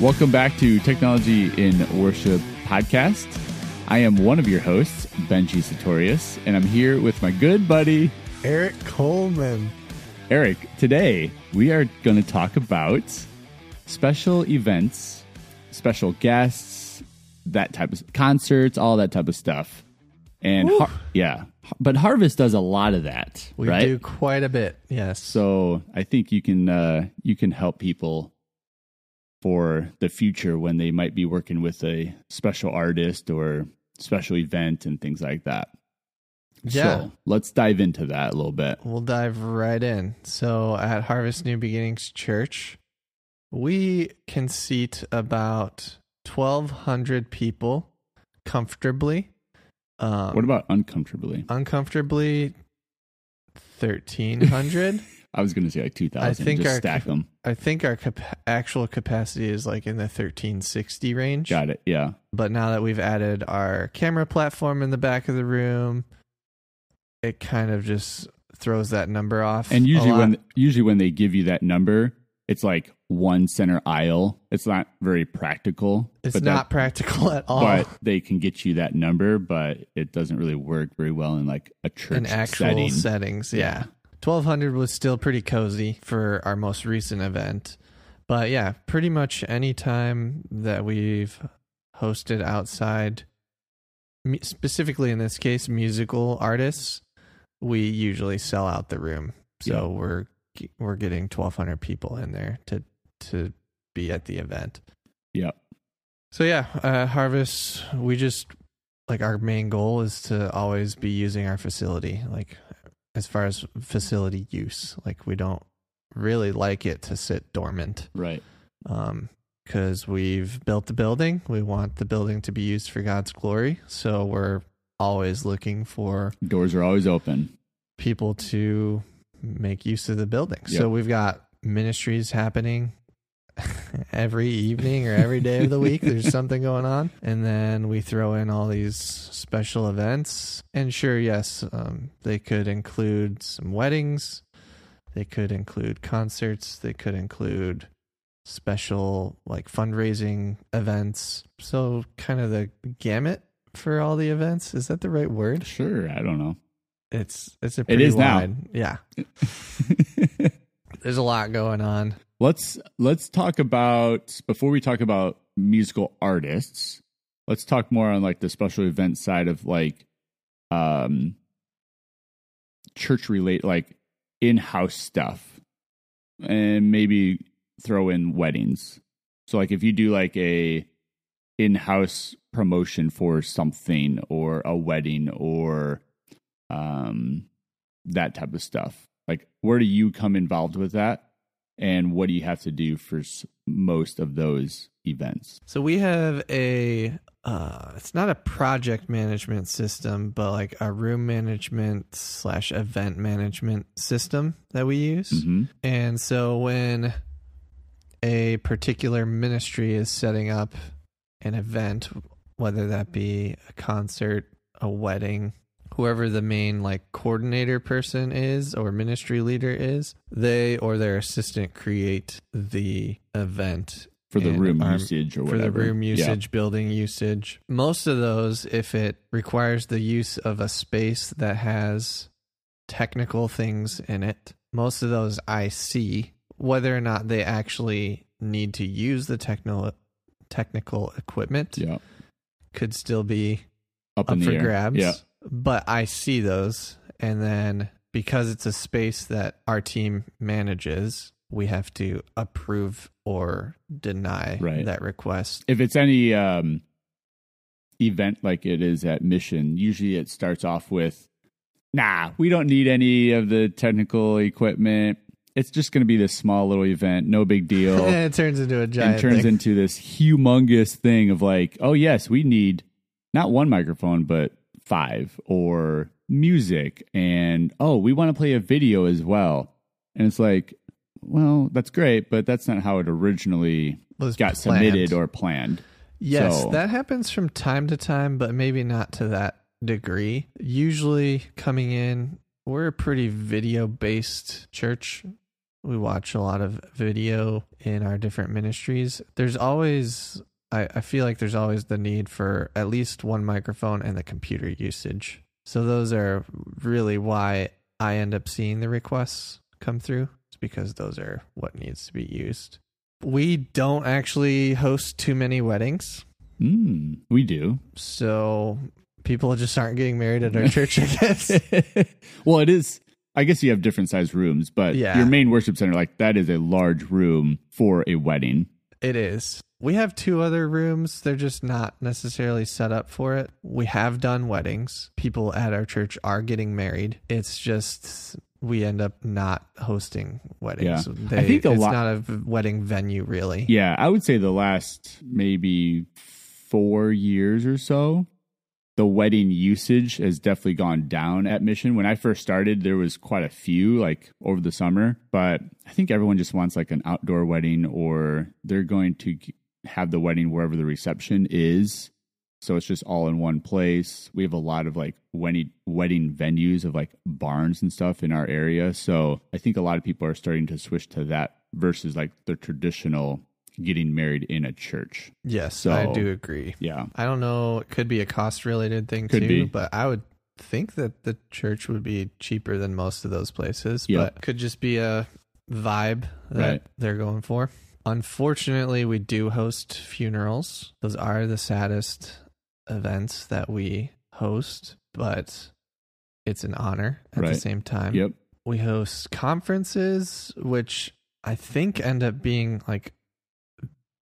Welcome back to Technology in Worship podcast. I am one of your hosts, Benji Sartorius, and I'm here with my good buddy, Eric Coleman. Eric. Today, we are going to talk about special events, special guests, that type of concerts, all that type of stuff. And har- yeah, but Harvest does a lot of that, We right? do quite a bit, yes. So I think you can uh, you can help people for the future when they might be working with a special artist or special event and things like that. Yeah. So let's dive into that a little bit. We'll dive right in. So at Harvest New Beginnings Church, we can seat about 1,200 people comfortably. Um, What about uncomfortably? uncomfortably? 1,300. I was going to say like two thousand. I think just our- stack them. I think our cap- actual capacity is like in the 1,360 range. Got it. Yeah. But now that we've added our camera platform in the back of the room, it kind of just throws that number off. And usually when usually when they give you that number, it's like one center aisle. It's not very practical. it's not that- practical at all but they can get you that number, but it doesn't really work very well in like a church in actual setting. settings. Yeah. 1200 was still pretty cozy for our most recent event. But yeah, pretty much any time that we've hosted outside, specifically in this case, musical artists, we usually sell out the room. So Yeah. we're we're getting 1200 people in there to to be at the event. Yep. So yeah, uh, Harvest, we just like our main goal is to always be using our facility. Like as far as facility use, like we don't really like it to sit dormant. Right. Um, because we've built the building, we want the building to be used for God's glory. So we're always looking for Doors are always open. people to make use of the building. Yep. So we've got ministries happening every evening or every day of the week. There's something going on. And then we throw in all these special events. And sure, yes, um, they could include some weddings, they could include concerts, they could include special like fundraising events. So kind of the gamut for all the events. Is that the right word? Sure. I don't know. It's it's a pretty is now. wide. Yeah. There's a lot going on. Let's let's talk about before we talk about musical artists. Let's talk more on like the special event side of like um church relate like in-house stuff. And maybe throw in weddings. So like if you do like a in-house promotion for something or a wedding or um that type of stuff. Like where do you come involved with that? And what do you have to do for s- most of those events? So we have a uh it's not a project management system, but like a room management slash event management system that we use. hmm And so when a particular ministry is setting up an event, whether that be a concert, a wedding, whoever the main like coordinator person is or ministry leader is, they or their assistant create the event For the room our- usage or for whatever. the room Yeah. usage, building usage. Most of those, if it requires the use of a space that has technical things in it, most of those I see. Whether or not they actually need to use the techno- technical equipment Yeah. could still be Up, up for air. grabs. Yeah. But I see those. And then because it's a space that our team manages, we have to approve or deny Right. that request. If it's any um, event like it is at Mission, usually it starts off with, nah, we don't need any of the technical equipment. It's just going to be this small little event, no big deal. and it turns into a giant and turns thing. into this humongous thing of like, oh yes, we need not one microphone but five or music and oh, we want to play a video as well. And it's like, well, that's great, but that's not how it originally was got planned. submitted or planned. Yes, So- that happens from time to time, but maybe not to that degree. Usually coming in, we're a pretty video based church. We watch a lot of video in our different ministries. There's always, I, I feel like there's always the need for at least one microphone and the computer usage. So those are really why I end up seeing the requests come through. It's because those are what needs to be used. We don't actually host too many weddings. Mm, we do. So people just aren't getting married at our church, I guess. well, it is. I guess you have different sized rooms, but Yeah. your main worship center, like that, is a large room for a wedding. It is. We have two other rooms. They're just not necessarily set up for it. We have done weddings. People at our church are getting married. It's just we end up not hosting weddings. Yeah. They, I think a it's not a wedding venue really. Yeah, I would say the last maybe four years or so, the wedding usage has definitely gone down at Mission. When I first started, there was quite a few like over the summer, but I think everyone just wants like an outdoor wedding or they're going to have the wedding wherever the reception is. So it's just all in one place. We have a lot of like wedding wedding venues of like barns and stuff in our area. So I think a lot of people are starting to switch to that versus like the traditional getting married in a church. Yes, So- I do agree. Yeah. I don't know. It could be a cost related thing Could too, be. but I would think that the church would be cheaper than most of those places. Yep. But could just be a vibe that Right. they're going for. Unfortunately, we do host funerals. Those are the saddest events that we host, but it's an honor at Right. the same time Yep. we host conferences which i think end up being like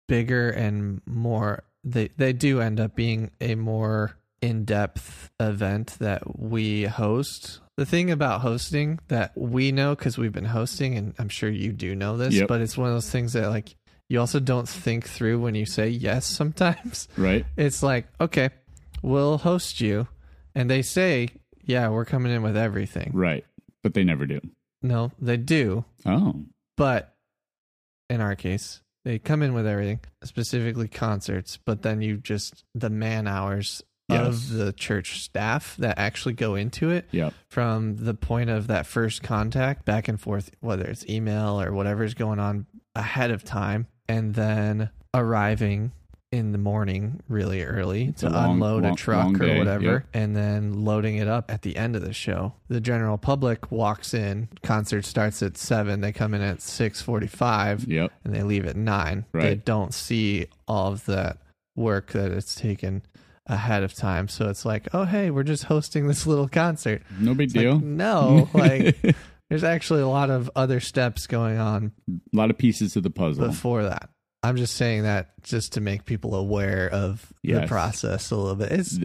bigger and more they they do end up being a more in-depth event that we host the thing about hosting that we know because we've been hosting and i'm sure you do know this Yep. but it's one of those things that like you also don't think through when you say yes sometimes Right. it's like okay we'll host you and they say yeah we're coming in with everything Right. But they never do. no, they do, Oh. but in our case, they come in with everything, specifically concerts, but then you just the man hours Yes. of the church staff that actually go into it Yep. from the point of that first contact back and forth, whether it's email or whatever's going on ahead of time, and then arriving in the morning really early It's to a long- unload long- a truck or whatever, yep. and then loading it up at the end of the show. The general public walks in. Concert starts at seven. They come in at six forty-five Yep. and they leave at nine. They don't see all of that work that it's taken ahead of time. So it's like, oh hey, we're just hosting this little concert. No big It's like, deal. no, like there's actually a lot of other steps going on a lot of pieces to the puzzle. before that. I'm just saying that just to make people aware of the process a little bit. It's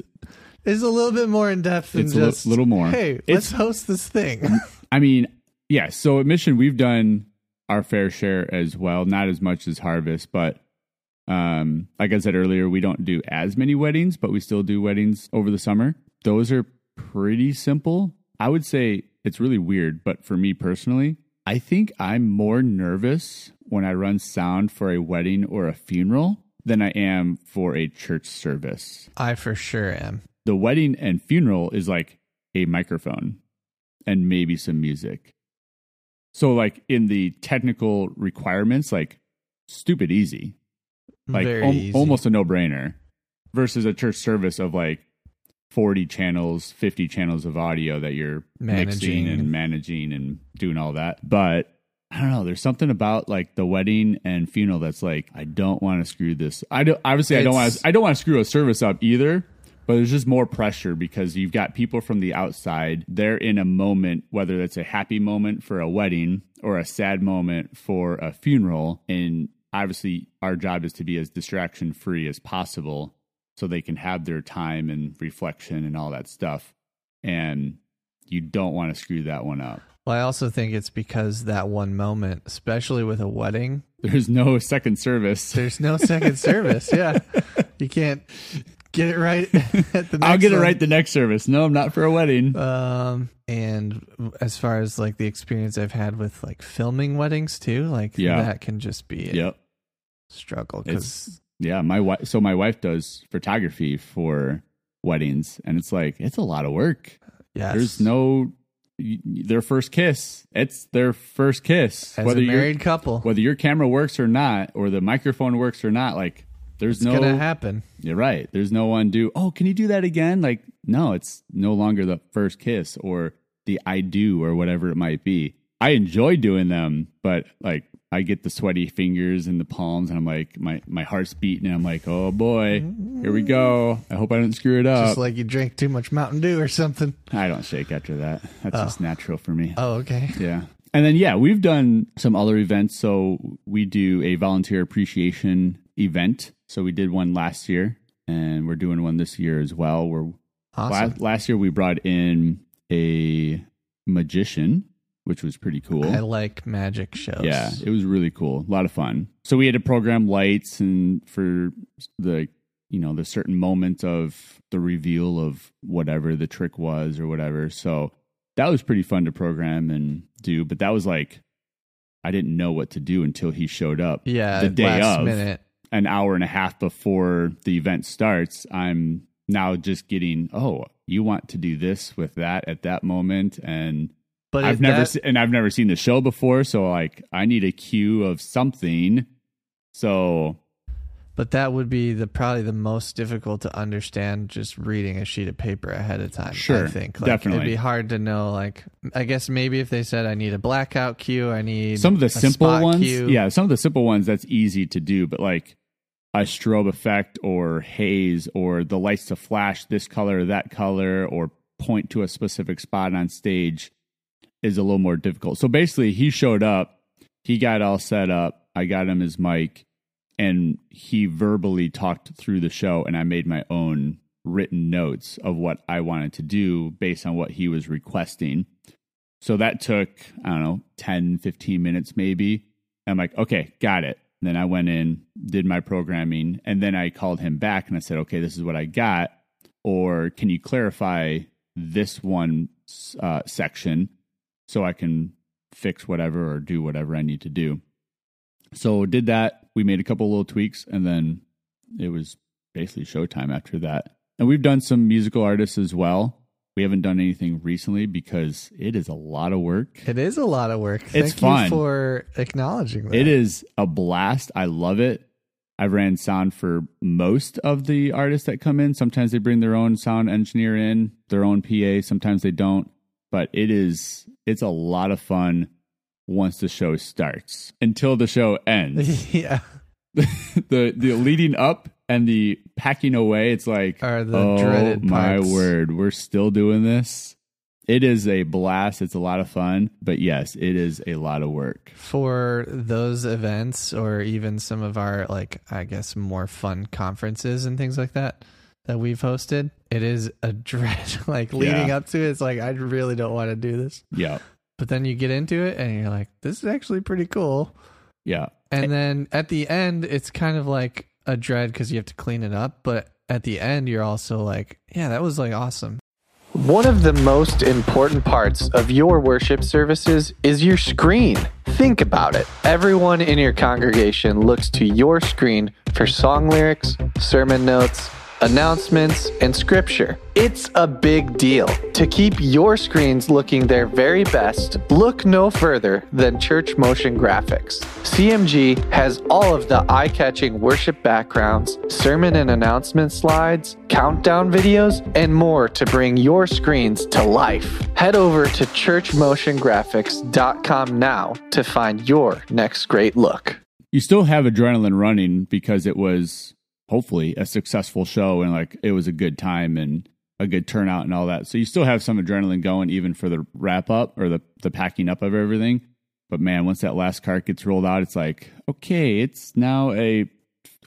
it's a little bit more in depth than It's a little more. Hey, It's- let's host this thing. I mean, yeah. So at Mission, we've done our fair share as well. Not as much as Harvest, but um, like I said earlier, we don't do as many weddings, but we still do weddings over the summer. Those are pretty simple. I would say it's really weird, but for me personally, I think I'm more nervous when I run sound for a wedding or a funeral than I am for a church service. I for sure am. The wedding and funeral is like a microphone and maybe some music. So like in the technical requirements, like stupid easy, like Very al- easy. almost a no brainer, versus a church service of like forty channels, fifty channels of audio that you're Managing. mixing and managing and doing all that. But I don't know. There's something about like the wedding and funeral that's like I don't want to screw this. I don't. Obviously, I don't want. To I don't want to screw a service up either. But there's just more pressure because you've got people from the outside. They're in a moment, whether that's a happy moment for a wedding or a sad moment for a funeral. And obviously, our job is to be as distraction free as possible so they can have their time and reflection and all that stuff. And you don't want to screw that one up. Well, I also think it's because that one moment, especially with a wedding, There's no second service. there's no second service. Yeah. You can't get it right at the next I'll get it one. right the next service. No, I'm not for a wedding. Um, and as far as like the experience I've had with like filming weddings too, like Yeah. that can just be Yep. Struggle It's yeah, my wife. So my wife does photography for weddings, and it's like it's a lot of work. yes, There's no, their first kiss. It's their first kiss. As whether a married couple, whether your camera works or not, or the microphone works or not, like there's it's no gonna happen. You're right. There's no undo. Oh, can you do that again? Like, no, it's no longer the first kiss or the I do or whatever it might be. I enjoy doing them, but like I get the sweaty fingers and the palms, and I'm like, my my heart's beating, and I'm like, oh boy, here we go. I hope I don't screw it up. Just like you drink too much Mountain Dew or something. I don't shake after that. That's just oh. natural for me. Oh, okay. Yeah. And then, yeah, we've done some other events. So we do a volunteer appreciation event. So we did one last year and we're doing one this year as well. We're Awesome. last, last year we brought in a magician, which was pretty cool. I like magic shows. Yeah, it was really cool. A lot of fun. So we had to program lights and for the you know the certain moment of the reveal of whatever the trick was or whatever. So that was pretty fun to program and do. But that was like I didn't know what to do until he showed up. Yeah. the day last of minute. an hour and a half before the event starts. I'm now just getting oh you want to do this with that at that moment and But I've never that- se- and I've never seen the show before, so like I need a cue of something. So But that would be the probably the most difficult to understand just reading a sheet of paper ahead of time. Sure, I think like, definitely. it'd be hard to know. Like, I guess maybe if they said I need a blackout cue, I need some of the a simple ones, cue. yeah, some of the simple ones that's easy to do, but like a strobe effect or haze or the lights to flash this color or that color or point to a specific spot on stage is a little more difficult. So basically, he showed up, he got all set up, I got him his mic, and he verbally talked through the show, and I made my own written notes of what I wanted to do based on what he was requesting. So that took, I don't know, 10, 15 minutes maybe. I'm like, okay, got it. And then I went in, did my programming, and then I called him back and I said, okay, this is what I got. Or can you clarify this one uh, section so I can fix whatever or do whatever I need to do? So did that. We made a couple little tweaks, and then it was basically showtime after that. And we've done some musical artists as well. We haven't done anything recently because it is a lot of work. It is a lot of work. It's Thank fun. you for acknowledging that. It is a blast. I love it. I ran sound for most of the artists that come in. Sometimes they bring their own sound engineer in, their own PA. Sometimes they don't. But it is it's a lot of fun once the show starts until the show ends. yeah. the the leading up and the packing away. It's like Are the oh dreaded my parts. word, we're still doing this. It is a blast. It's a lot of fun, but yes, it is a lot of work. For those events or even some of our like I guess more fun conferences and things like that that we've hosted, it is a dread like leading Yeah. up to it. It's like I really don't want to do this. Yeah, But then you get into it and you're like, this is actually pretty cool. yeah. And then at the end, it's kind of like a dread because you have to clean it up. But at the end, you're also like, yeah, that was like awesome. One of the most important parts of your worship services is your screen. Think about it. Everyone in your congregation looks to your screen for song lyrics, sermon notes, announcements, and scripture. It's a big deal. To keep your screens looking their very best, look no further than Church Motion Graphics. CMG has all of the eye catching worship backgrounds, sermon and announcement slides, countdown videos, and more to bring your screens to life. Head over to churchmotiongraphics.com now to find your next great look. You still have adrenaline running because it was hopefully a successful show and like it was a good time and a good turnout and all that. So you still have some adrenaline going even for the wrap up or the the packing up of everything. But man, once that last cart gets rolled out, it's like, okay, it's now a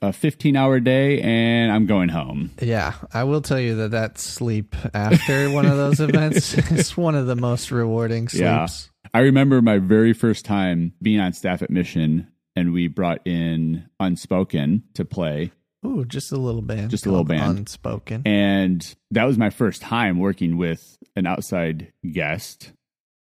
a 15 hour day and I'm going home. Yeah, I will tell you that that sleep after one of those events is one of the most rewarding Yeah. sleeps. I remember my very first time being on staff at Mission and we brought in Unspoken to play. Ooh, just a little band. Just a little band. Unspoken. And that was my first time working with an outside guest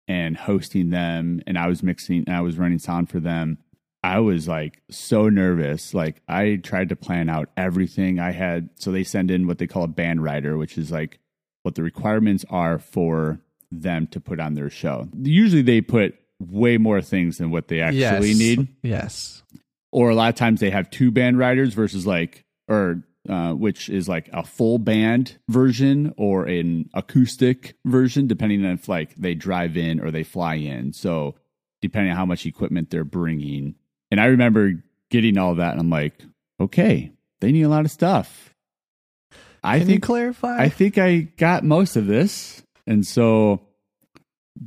and hosting them. And I was mixing and I was running sound for them. I was like so nervous. Like I tried to plan out everything I had. So they send in what they call a band rider, which is like what the requirements are for them to put on their show. Usually they put way more things than what they actually yes. need. Yes. Or a lot of times they have two band riders versus like, or uh, which is like a full band version or an acoustic version, depending on if like they drive in or they fly in. So depending on how much equipment they're bringing. And I remember getting all that, and I'm like, okay, they need a lot of stuff. I Can think you clarify? I think I got most of this. And so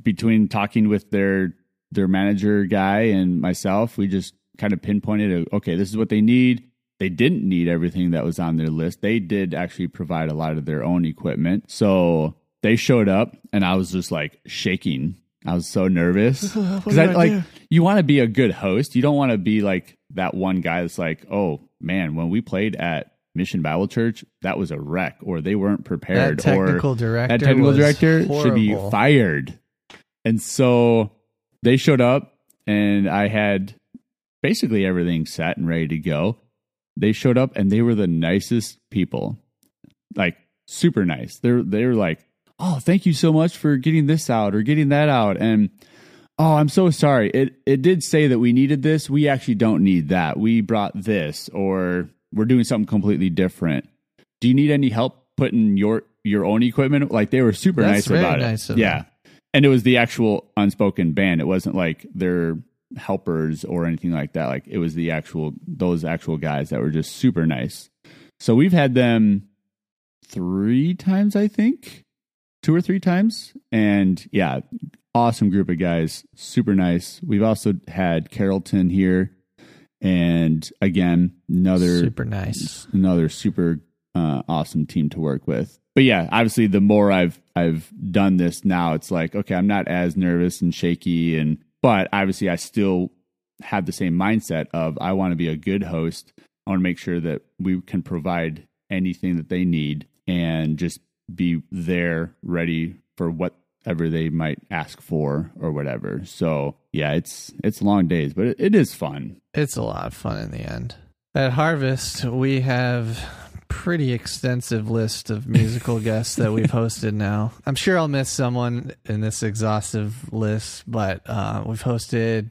between talking with their their manager guy and myself, we just kind of pinpointed okay, this is what they need. They didn't need everything that was on their list. They did actually provide a lot of their own equipment. So they showed up and I was just like shaking. I was so nervous because I like you want to be a good host. You don't want to be like that one guy that's like, "Oh, man, when we played at Mission Bible Church, that was a wreck, or they weren't prepared, that technical or director that technical director should be fired. And so they showed up, and I had basically everything set and ready to go. They showed up, and they were the nicest people, like super nice. They're they were like, "Oh, thank you so much for getting this out or getting that out," and Oh, I'm so sorry. It it did say that we needed this. We actually don't need that. We brought this or we're doing something completely different. Do you need any help putting your your own equipment? Like they were super That's nice about nice it. yeah. them. And it was the actual unspoken band. It wasn't like their helpers or anything like that. Like it was the actual those actual guys that were just super nice. So we've had them 3 times I think. Two or three times and yeah, awesome group of guys, super nice. We've also had Carrollton here, and again, another super nice. another super uh, awesome team to work with. But yeah, obviously, the more I've I've done this now, it's like okay, I'm not as nervous and shaky, and but obviously, I still have the same mindset of I want to be a good host. I want to make sure that we can provide anything that they need and just be there ready for whatever they might ask for or whatever. So yeah, it's it's long days, but it, it is fun. It's a lot of fun in the end. At Harvest, we have pretty extensive list of musical guests that we've hosted now. I'm sure I'll miss someone in this exhaustive list, but uh, we've hosted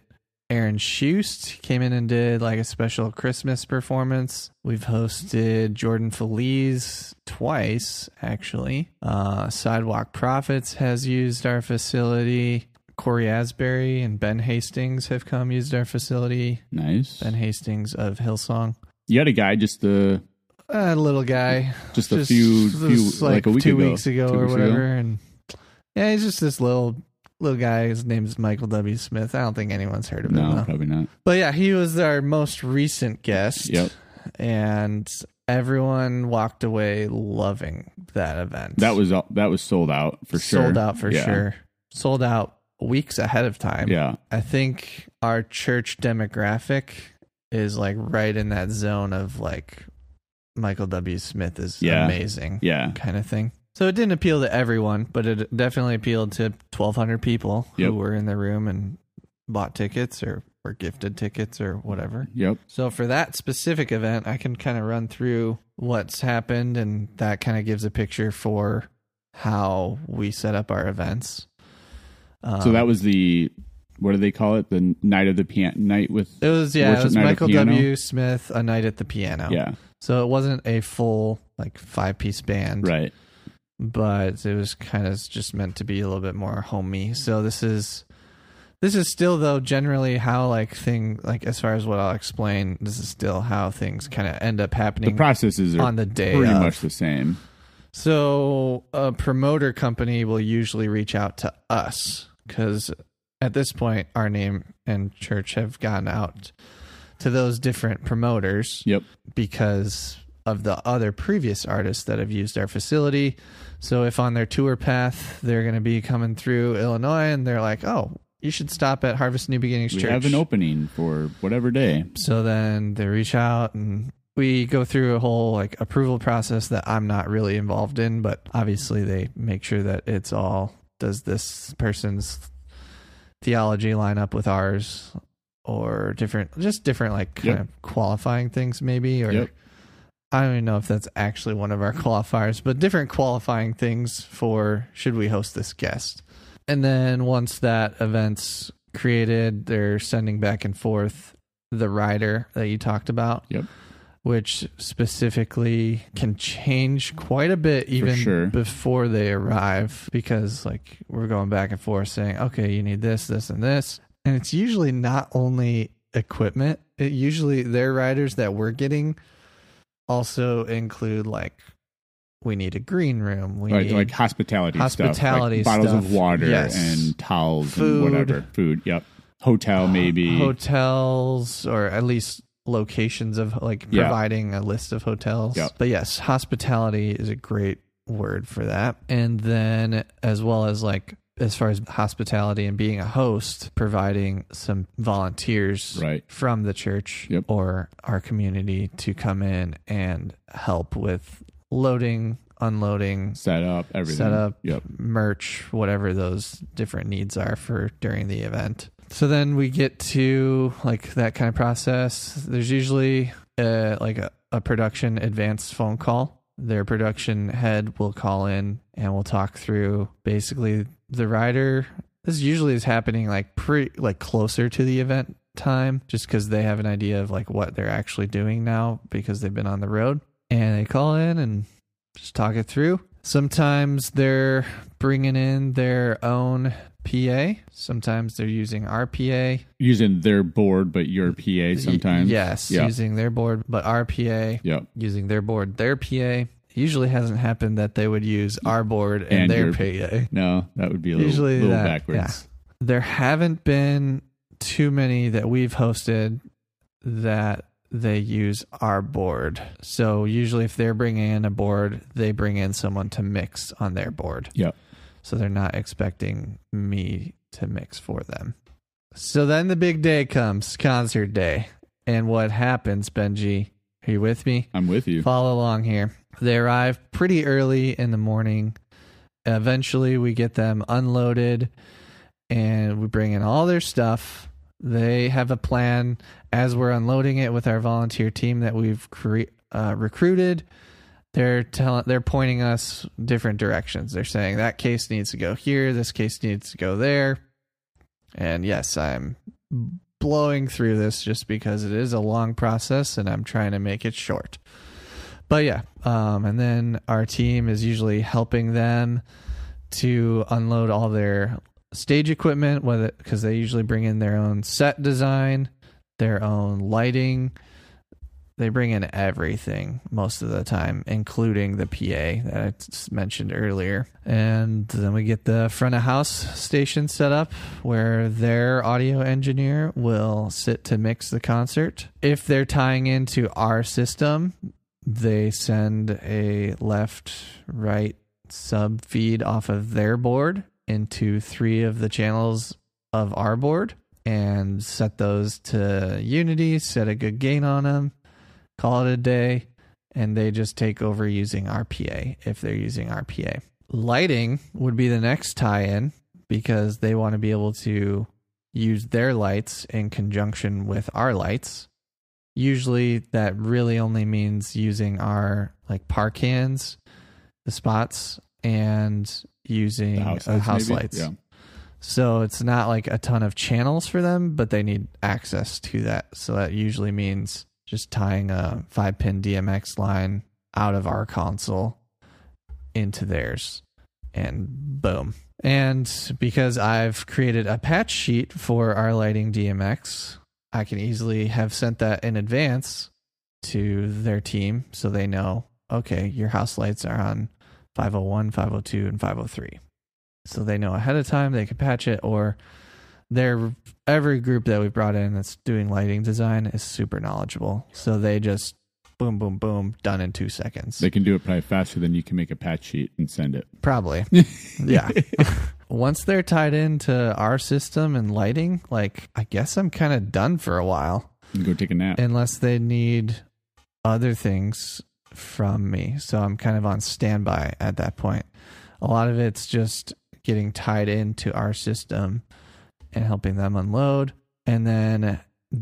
Aaron Shust came in and did like a special Christmas performance. We've hosted Jordan Feliz twice, actually. Uh, Sidewalk Prophets has used our facility. Cory Asbury and Ben Hastings have come used our facility. Nice. Ben Hastings of Hillsong. You had a guy just uh A little guy. just a few this few like, a week two ago. weeks ago Two or weeks ago? whatever. And yeah, he's just this little little guy. His name is Michael W. Smith. I don't think anyone's heard of him No, probably not. But yeah, he was our most recent guest. Yep. And everyone walked away loving that event. That was all- that was sold out for sure. sold out for Yeah. sure. Sold out weeks ahead of time. Yeah. I think our church demographic is like right in that zone of like Michael W. Smith is Yeah. amazing Yeah. kind of thing. So it didn't appeal to everyone, but it definitely appealed to 1,200 people Yep. who were in the room and bought tickets or were gifted tickets or whatever. Yep. So for that specific event, I can kind of run through what's happened, and that kind of gives a picture for how we set up our events. Um, So that was the what do they call it? The night of the piano night with it was yeah, it was Michael? W. Smith, a night at the piano. Yeah. So it wasn't a full like five piece band, Right. but it was kind of just meant to be a little bit more homey. So this is this is still though generally how like thing like as far as what I'll explain, this is still how things kind of end up happening. The processes are on the day pretty of. much the same. So a promoter company will usually reach out to us because at this point our name and church have gone out to those different promoters Yep. because of the other previous artists that have used our facility. So if on their tour path they're going to be coming through Illinois and they're like, "Oh, you should stop at Harvest New Beginnings We Church." have an opening for whatever day. So then they reach out and we go through a whole like approval process that I'm not really involved in, but obviously they make sure that it's all does this person's theology line up with ours or different just different like kind Yep. of qualifying things maybe or Yep. I don't even know if that's actually one of our qualifiers, but different qualifying things for should we host this guest. And then once that event's created, they're sending back and forth the rider that you talked about. Yep. Which specifically can change quite a bit even sure. before they arrive because like we're going back and forth saying, okay, you need this, this, and this. And it's usually not only equipment, it usually their riders that we're getting also include like we need a green room. We Right, need like hospitality, Hospitality stuff, like bottles of water yes. and towels Food. and whatever. Food. Yep. Hotel maybe. hotels or at least locations of like Yeah. providing a list of hotels. Yep. But yes, hospitality is a great word for that. And then as well as like as far as hospitality and being a host, providing some volunteers Right. from the church Yep. or our community to come in and help with loading, unloading, Set up everything. Set up. Yep. merch, whatever those different needs are for during the event. So then we get to like that kind of process. There's usually uh, like a, a production advance phone call. Their production head will call in and we'll talk through basically the rider. This usually is happening like pretty like closer to the event time just because they have an idea of like what they're actually doing now because they've been on the road and they call in and just talk it through. Sometimes they're bringing in their own PA. Sometimes they're using our PA. Using their board, but your PA sometimes. Y- yes, Yeah. using their board, but our PA, Yep. using their board, their PA. Usually hasn't happened that they would use our board and, And their your- PA. No, that would be a little, Usually little that- backwards. There haven't been too many that we've hosted that they use our board. So usually if they're bringing in a board, they bring in someone to mix on their board. Yep. So they're not expecting me to mix for them. So then the big day comes, concert day. And what happens, Benji? Are you with me? I'm with you. Follow along here. They arrive pretty early in the morning. Eventually, we get them unloaded and we bring in all their stuff. They have a plan as we're unloading it with our volunteer team that we've cre- uh, recruited. They're telling, they're pointing us different directions. They're saying that case needs to go here, this case needs to go there. And yes, I'm blowing through this just because it is a long process and I'm trying to make it short. But yeah, um, and then our team is usually helping them to unload all their stage equipment, whether because they usually bring in their own set design, their own lighting. They bring in everything most of the time, including the PA that I mentioned earlier. And then we get the front of house station set up where their audio engineer will sit to mix the concert. If they're tying into our system, they send a left right sub feed off of their board into three of the channels of our board and set those to unity set a good gain on them call it a day and they just take over using rpa if they're using rpa lighting would be the next tie-in because they want to be able to use their lights in conjunction with our lights usually that really only means using our like par cans the spots and using The house lights. house lights Yeah. so it's not like a ton of channels for them but they need access to that so that usually means just tying a 5 pin dmx line out of our console into theirs and boom and because i've created a patch sheet for our lighting dmx I can easily have sent that in advance to their team so they know, okay, your house lights are on 501, 502, and 503. So they know ahead of time they can patch it or they're every group that we've brought in that's doing lighting design is super knowledgeable. So they just boom, boom, boom, done in two seconds. They can do it probably faster than you can make a patch sheet and send it. Probably. yeah. Once they're tied into our system and lighting, like I guess I'm kind of done for a while go take a nap. unless they need other things from me. So I'm kind of on standby at that point. A lot of it's just getting tied into our system and helping them unload. And then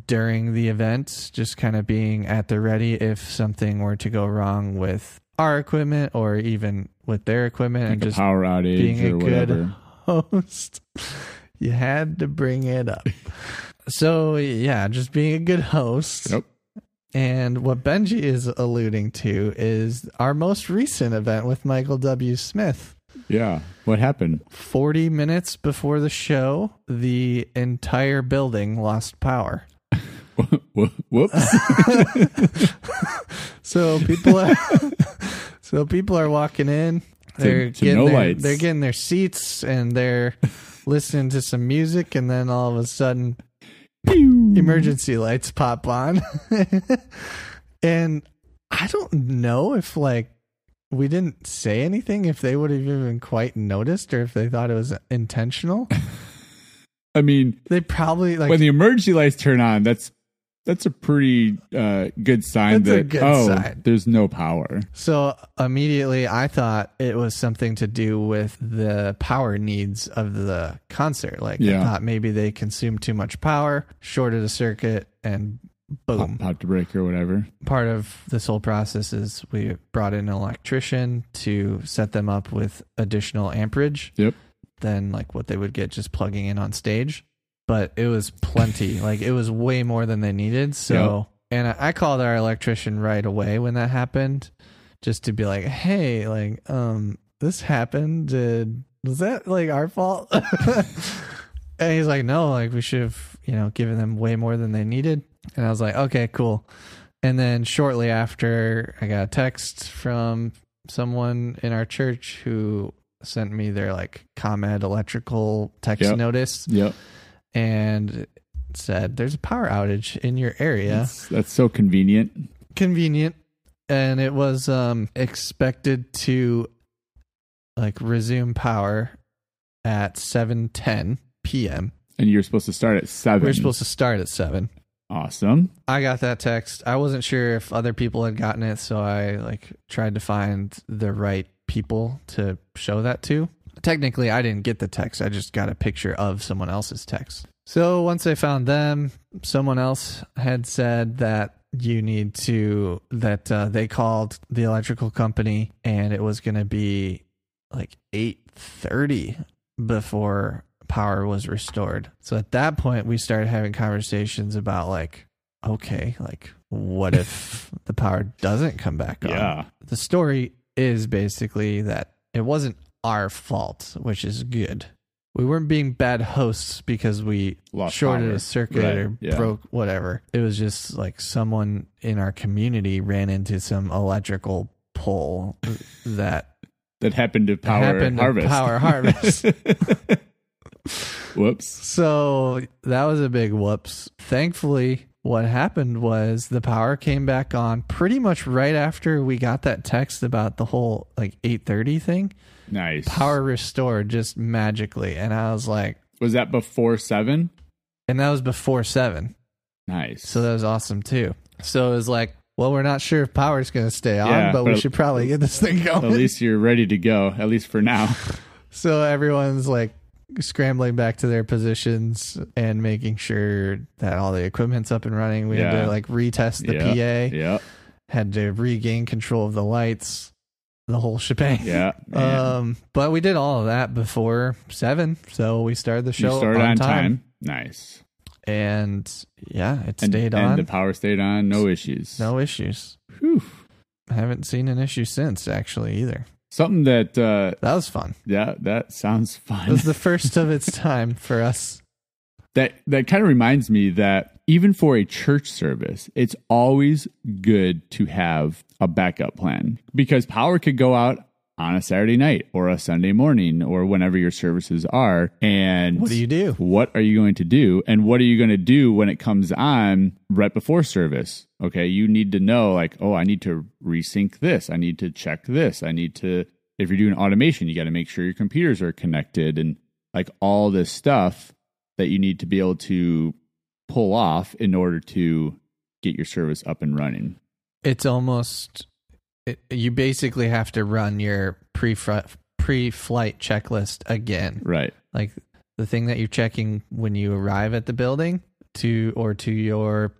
during the event, just kind of being at the ready if something were to go wrong with our equipment or even with their equipment and like a just power outage being a or good host, you had to bring it up. So yeah, just being a good host. Yep. And what Benji is alluding to is our most recent event with Michael W. Smith. Yeah. What happened? 40 minutes before the show, the entire building lost power. Whoops. So people are so people are walking in. They're to getting no their, lights. they're getting their seats and they're listening to some music and then all of a sudden emergency lights pop on. and I don't know if like we didn't say anything if they would have even quite noticed or if they thought it was intentional. I mean, They probably like when the emergency lights turn on, that's that's a pretty uh, good sign That's a that good oh, sign. there's no power. So immediately I thought it was something to do with the power needs of the concert. Like I Yeah. thought maybe they consumed too much power, shorted a circuit, and boom. Pop, pop to break or whatever. Part of this whole process is we brought in an electrician to set them up with additional amperage Yep. than like what they would get just plugging in on stage. But it was plenty. like it was way more than they needed. So and I, I called our electrician right away when that happened, just to be like, hey, like, um, this happened. Did was that like our fault? and he's like, no, like we should have, you know, given them way more than they needed. And I was like, okay, cool. And then shortly after, I got a text from someone in our church who sent me their like ComEd electrical text Yep. notice Yep. and said there's a power outage in your area. That's, that's so convenient. Convenient. And it was um expected to like resume power at 7:10 p.m. And you're supposed to start at seven. We are supposed to start at 7. Awesome. I got that text. I wasn't sure if other people had gotten it, so I like tried to find the right people to show that to. Technically, I didn't get the text. I just got a picture of someone else's text. So once I found them, someone else had said that you need to that uh, they called the electrical company and it was going to be like 8:30 before power was restored. So at that point we started having conversations about like okay, like what if the power doesn't come back on? Yeah. The story is basically that it wasn't our fault, which is good. We weren't being bad hosts because we Lost shorted power. a circuit Right, or yeah. broke whatever. It was just like someone in our community ran into some electrical pole that That happened to power happened to power harvest. Whoops. So that was a big whoops. Thankfully, what happened was the power came back on pretty much right after we got that text about the whole like 8:30 thing. Nice. Power restored just magically and I was like Was that before seven? and that was before 7. Nice. So that was awesome too. So it was like, well, we're not sure if power's going to stay on, Yeah, but we should probably get this thing going. at least you're ready to go, at least for now. So everyone's like scrambling back to their positions and making sure that all the equipment's up and running. We had to like retest the Yeah. PA, Yeah. had to regain control of the lights, the whole shebang. Yeah. Um, but we did all of that before seven, so we started the show started on, on time. time. Nice. and yeah, it And, stayed and on. the power stayed on. No issues. no issues. Whew. I haven't seen an issue since actually either. Something that uh That was fun. yeah, that sounds fun. It was the first of its time for us. that that kind of reminds me that even for a church service, it's always good to have a backup plan because power could go out on a Saturday night or a Sunday morning or whenever your services are. And What do you do? What are you going to do? And what are you going to do when it comes on right before service? Okay, you need to know like, oh, I need to resync this. I need to check this. I need to if you're doing automation, you got to make sure your computers are connected and like all this stuff that you need to be able to pull off in order to get your service up and running. It's almost it, you basically have to run your pre pre flight checklist again. Right. Like the thing that you're checking when you arrive at the building to or to your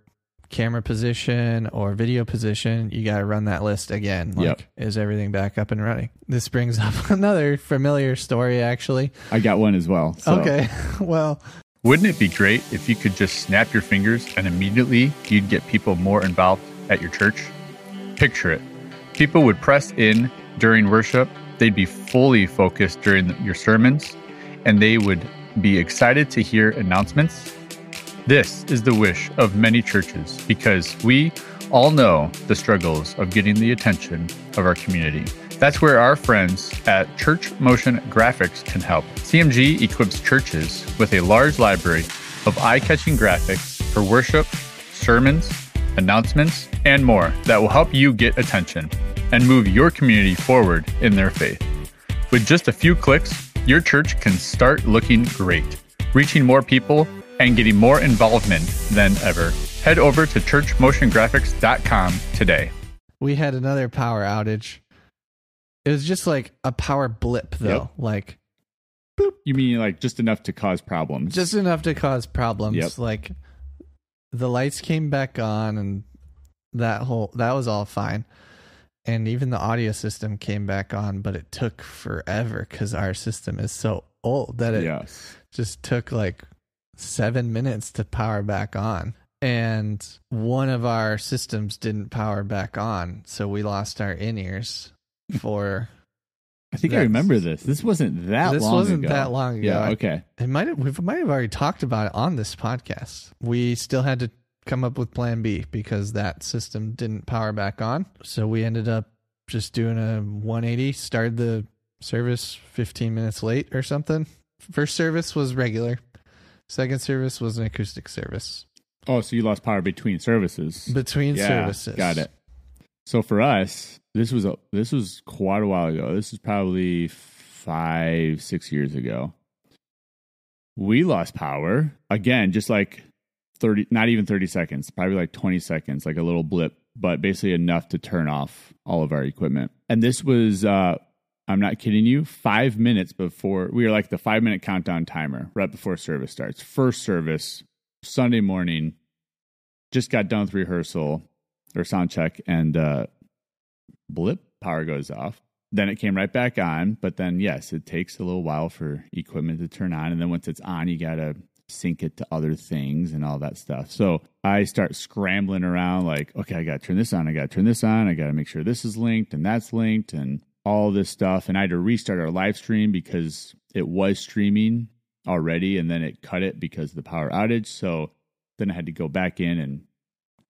camera position or video position, you got to run that list again. Like, Yep. is everything back up and running? This brings up another familiar story, actually. I got one as well. so- Okay. well, Wouldn't it be great if you could just snap your fingers and immediately you'd get people more involved at your church? Picture it. People would press in during worship, they'd be fully focused during your sermons, and they would be excited to hear announcements. This is the wish of many churches because we all know the struggles of getting the attention of our community. That's where our friends at Church Motion Graphics can help. CMG equips churches with a large library of eye catching graphics for worship, sermons, announcements, and more that will help you get attention and move your community forward in their faith. With just a few clicks, your church can start looking great, reaching more people and getting more involvement than ever. Head over to churchmotiongraphics.com today. we had another power outage. It was just like a power blip, though. Yep. Like, You mean like just enough to cause problems? just enough to cause problems. Yep. Like the lights came back on and that whole that was all fine. And even the audio system came back on, but it took forever cuz our system is so old that it yes. just took like 7 minutes to power back on. And one of our systems didn't power back on, so we lost our in-ears for I think I remember this. This wasn't that This long wasn't ago. that long ago. Yeah, I- okay. It might have we might have already talked about it on this podcast. We still had to come up with plan B because that system didn't power back on. So we ended up just doing a 180, started the service 15 minutes late or something. First service was regular. Second service was an acoustic service. Oh, so you lost power between services. Between yeah, services. Got it. So for us, this was a this was quite a while ago. This is probably five, six years ago. We lost power again, just like thirty, not even thirty seconds, probably like twenty seconds, like a little blip, but basically enough to turn off all of our equipment. And this was, uh, I'm not kidding you, five minutes before we were like the five minute countdown timer right before service starts. First service, Sunday morning. Just got done with rehearsal or sound check, and uh, blip power goes off. Then it came right back on, but then yes, it takes a little while for equipment to turn on, and then once it's on, you gotta sync it to other things and all that stuff. So I start scrambling around, like, okay, I gotta turn this on, I gotta turn this on, I gotta make sure this is linked and that's linked, and all this stuff. And I had to restart our live stream because it was streaming already, and then it cut it because of the power outage. So then I had to go back in and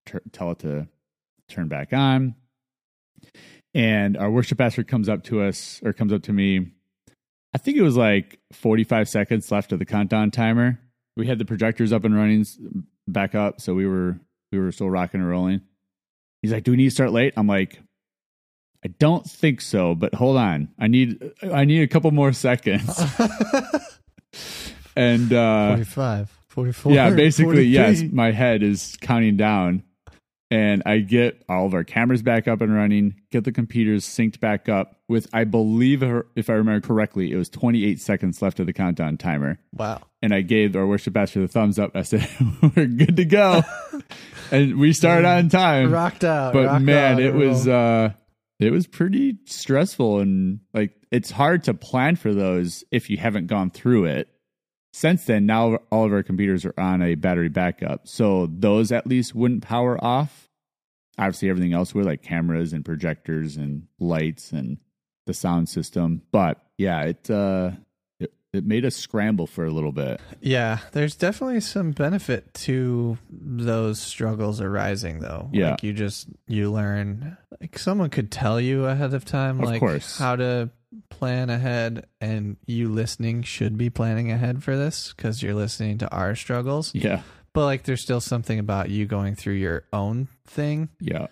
tur tell it to turn back on. And our worship pastor comes up to us or comes up to me. I think it was like 45 seconds left of the countdown timer. We had the projectors up and running back up, so we were we were still rocking and rolling. He's like, "Do we need to start late?" I'm like, "I don't think so, but hold on. I need I need a couple more seconds." and uh 45, 44. yeah, basically, yes. My head is counting down, and I get all of our cameras back up and running, get the computers synced back up with, I believe, if I remember correctly, it was 28 seconds left of the countdown timer. Wow. And I gave our worship pastor the thumbs up. I said, "We're good to go," and we started on time. Rocked out. but rocked man, out, it was uh, it was pretty stressful, and like it's hard to plan for those if you haven't gone through it since then now all of our computers are on a battery backup so those at least wouldn't power off obviously everything else would like cameras and projectors and lights and the sound system but yeah it uh it, it made us scramble for a little bit Yeah, there's definitely some benefit to those struggles arising though. Yeah. Like you just you learn like someone could tell you ahead of time Of like course. how to plan ahead and you listening should be planning ahead for this cuz you're listening to our struggles. yeah. But like there's still something about you going through your own thing yeah.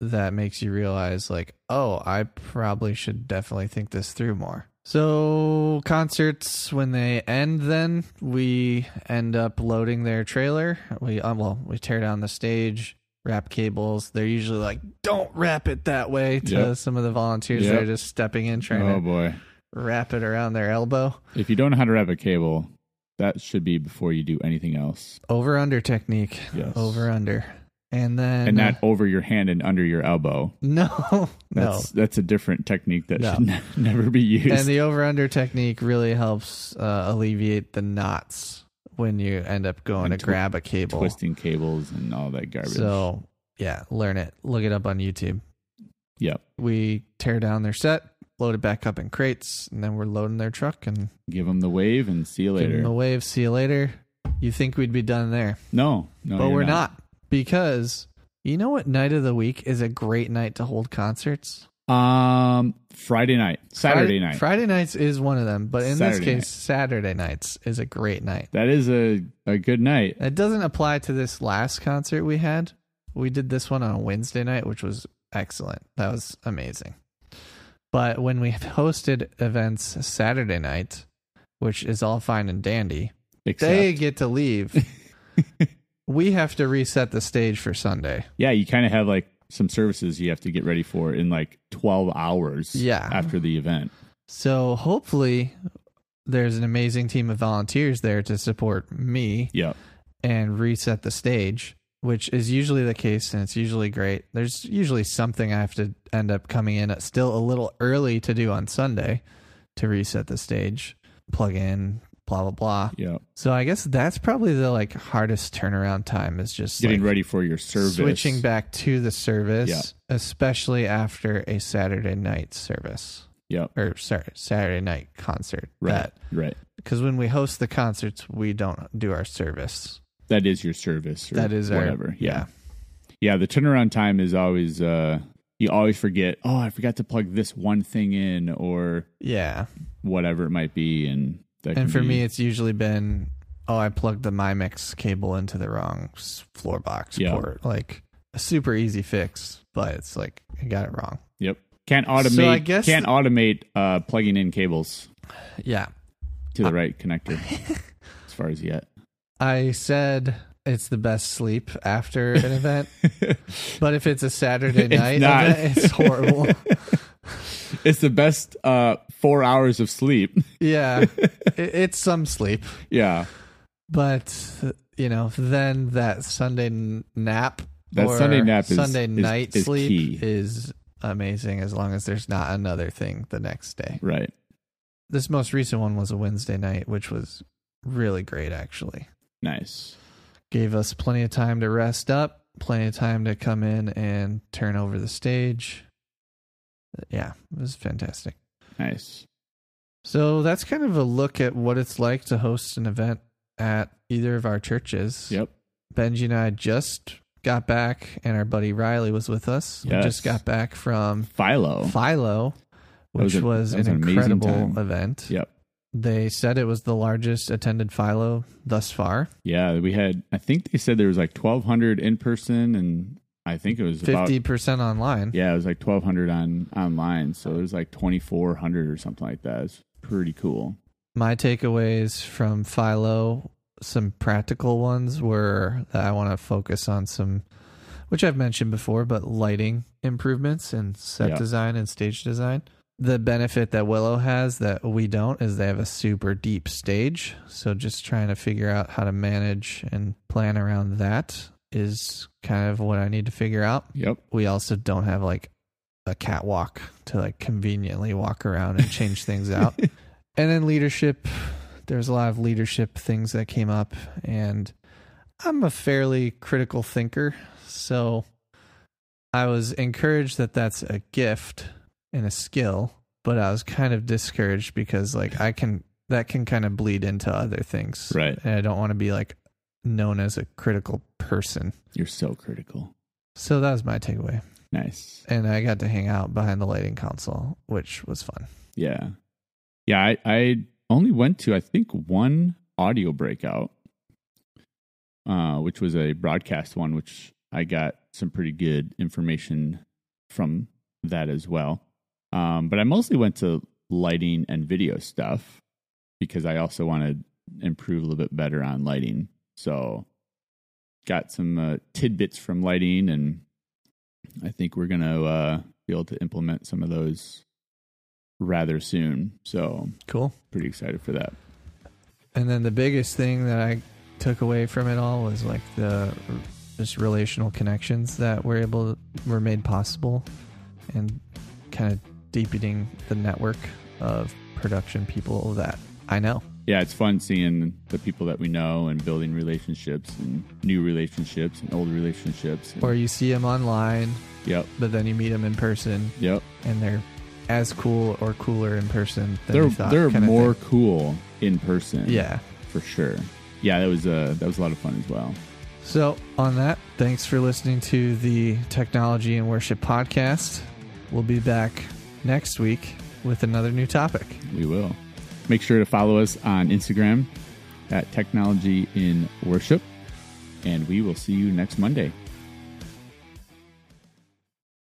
that makes you realize like oh i probably should definitely think this through more. So concerts when they end then we end up loading their trailer. We uh, well we tear down the stage wrap cables they're usually like don't wrap it that way to Yep. some of the volunteers that Yep. are just stepping in trying oh to boy wrap it around their elbow if you don't know how to wrap a cable that should be before you do anything else over under technique Yes. over under And then and not over your hand and under your elbow. no, no. That's that's a different technique that No. should ne- never be used. And the over under technique really helps uh, alleviate the knots when you end up going And to twi- grab a cable. twisting cables and all that garbage. So yeah, learn it. Look it up on YouTube. yep, We tear down their set, load it back up in crates, and then we're loading their truck and give them the wave and see you give later. them a wave. See you later. You think we'd be done there, no, no, but we're not. because you know what night of the week is a great night to hold concerts. Um, Friday night, Saturday Friday, night. Friday nights is one of them, but in Saturday this case, night. Saturday nights is a great night. that is a a good night. It doesn't apply to this last concert we had. We did this one on a Wednesday night, which was excellent. That was amazing. But when we hosted events Saturday night, which is all fine and dandy, Except, they get to leave. we have to reset the stage for Sunday. yeah, you kind of have like some services you have to get ready for in like twelve hours. Yeah. after the event. So hopefully there's an amazing team of volunteers there to support me Yep. and reset the stage, which is usually the case and it's usually great. There's usually something I have to end up coming in at still a little early to do on Sunday to reset the stage, plug in, blah blah blah. Yeah. So I guess that's probably the like hardest turnaround time is just Getting like, ready for your service. switching back to the service, Yeah. especially after a Saturday night service Yep. or sorry, Saturday night concert. Right. That Right. because when we host the concerts, we don't do our service. That is your service. Or That is our- whatever. yeah. yeah. Yeah. The turnaround time is always. uh You always forget. Oh, I forgot to plug this one thing in, or Yeah. whatever it might be, and And for be- me, it's usually been, oh, I plugged the MyMix cable into the wrong floor box Yeah. port. Like a super easy fix, but it's like I got it wrong. Yep. Can't automate. So I guess can't automate uh, plugging in cables Yeah. to the right connector. as far as yet. I said it's the best sleep after an event, but if it's a Saturday night not. event, it's horrible. it's the best uh, four hours of sleep. yeah. It, it's some sleep, yeah. but, you know, then that Sunday nap. That Sunday nap is- Sunday is- night is sleep key. is amazing as long as there's not another thing the next day. Right. This most recent one was a Wednesday night, which was really great actually. Nice. Gave us plenty of time to rest up, plenty of time to come in and turn over the stage. Yeah, it was fantastic. Nice. So that's kind of a look at what it's like to host an event at either of our churches. Yep. Benji and I just got back, and our buddy Riley was with us. We just got back from Philo. Philo, That was which a- was, was an incredible event. Yep. They said it was the largest attended Philo thus far. Yeah, we had. I think they said there was like twelve hundred in person, and I think it was. Fifty percent online. Yeah, it was like twelve hundred on online. So it was like twenty four hundred or something like that. It's pretty cool. My takeaways from Philo, some practical ones were that I want to focus on some, which I've mentioned before, but lighting improvements and set Yeah. design and stage design. The benefit that Willow has that we don't is they have a super deep stage. So just trying to figure out how to manage and plan around that is kind of what I need to figure out. Yep. We also don't have like a catwalk to like conveniently walk around and change things out. And then leadership, there's a lot of leadership things that came up, and I'm a fairly critical thinker. So I was encouraged that that's a gift and a skill, but I was kind of discouraged because, like, I can, that can kind of bleed into other things. Right. And I don't want to be like known as a critical person. You're so critical. So that was my takeaway. Nice. And I got to hang out behind the lighting console, which was fun. Yeah. Yeah, I, I only went to I think one audio breakout, uh, which was a broadcast one, which I got some pretty good information from that as well. Um, but I mostly went to lighting and video stuff because I also want to improve a little bit better on lighting. So got some uh, tidbits from lighting, and I think we're gonna uh, be able to implement some of those rather soon. So Cool. pretty excited for that. And then the biggest thing that I took away from it all was like the just relational connections that were able were made possible and kind of deepening the network of production people that I know. Yeah, it's fun seeing the people that we know and building relationships and new relationships and old relationships. Or you see them online, yep, but then you meet them in person yep. and they're as cool or cooler in person than They're thought. they're more cool in person. Yeah. for sure. Yeah, that was uh that was a lot of fun as well. So, on that, thanks for listening to the Technology in Worship podcast. We'll be back next week with another new topic. We will. Make sure to follow us on Instagram at Technology in Worship, and we will see you next Monday.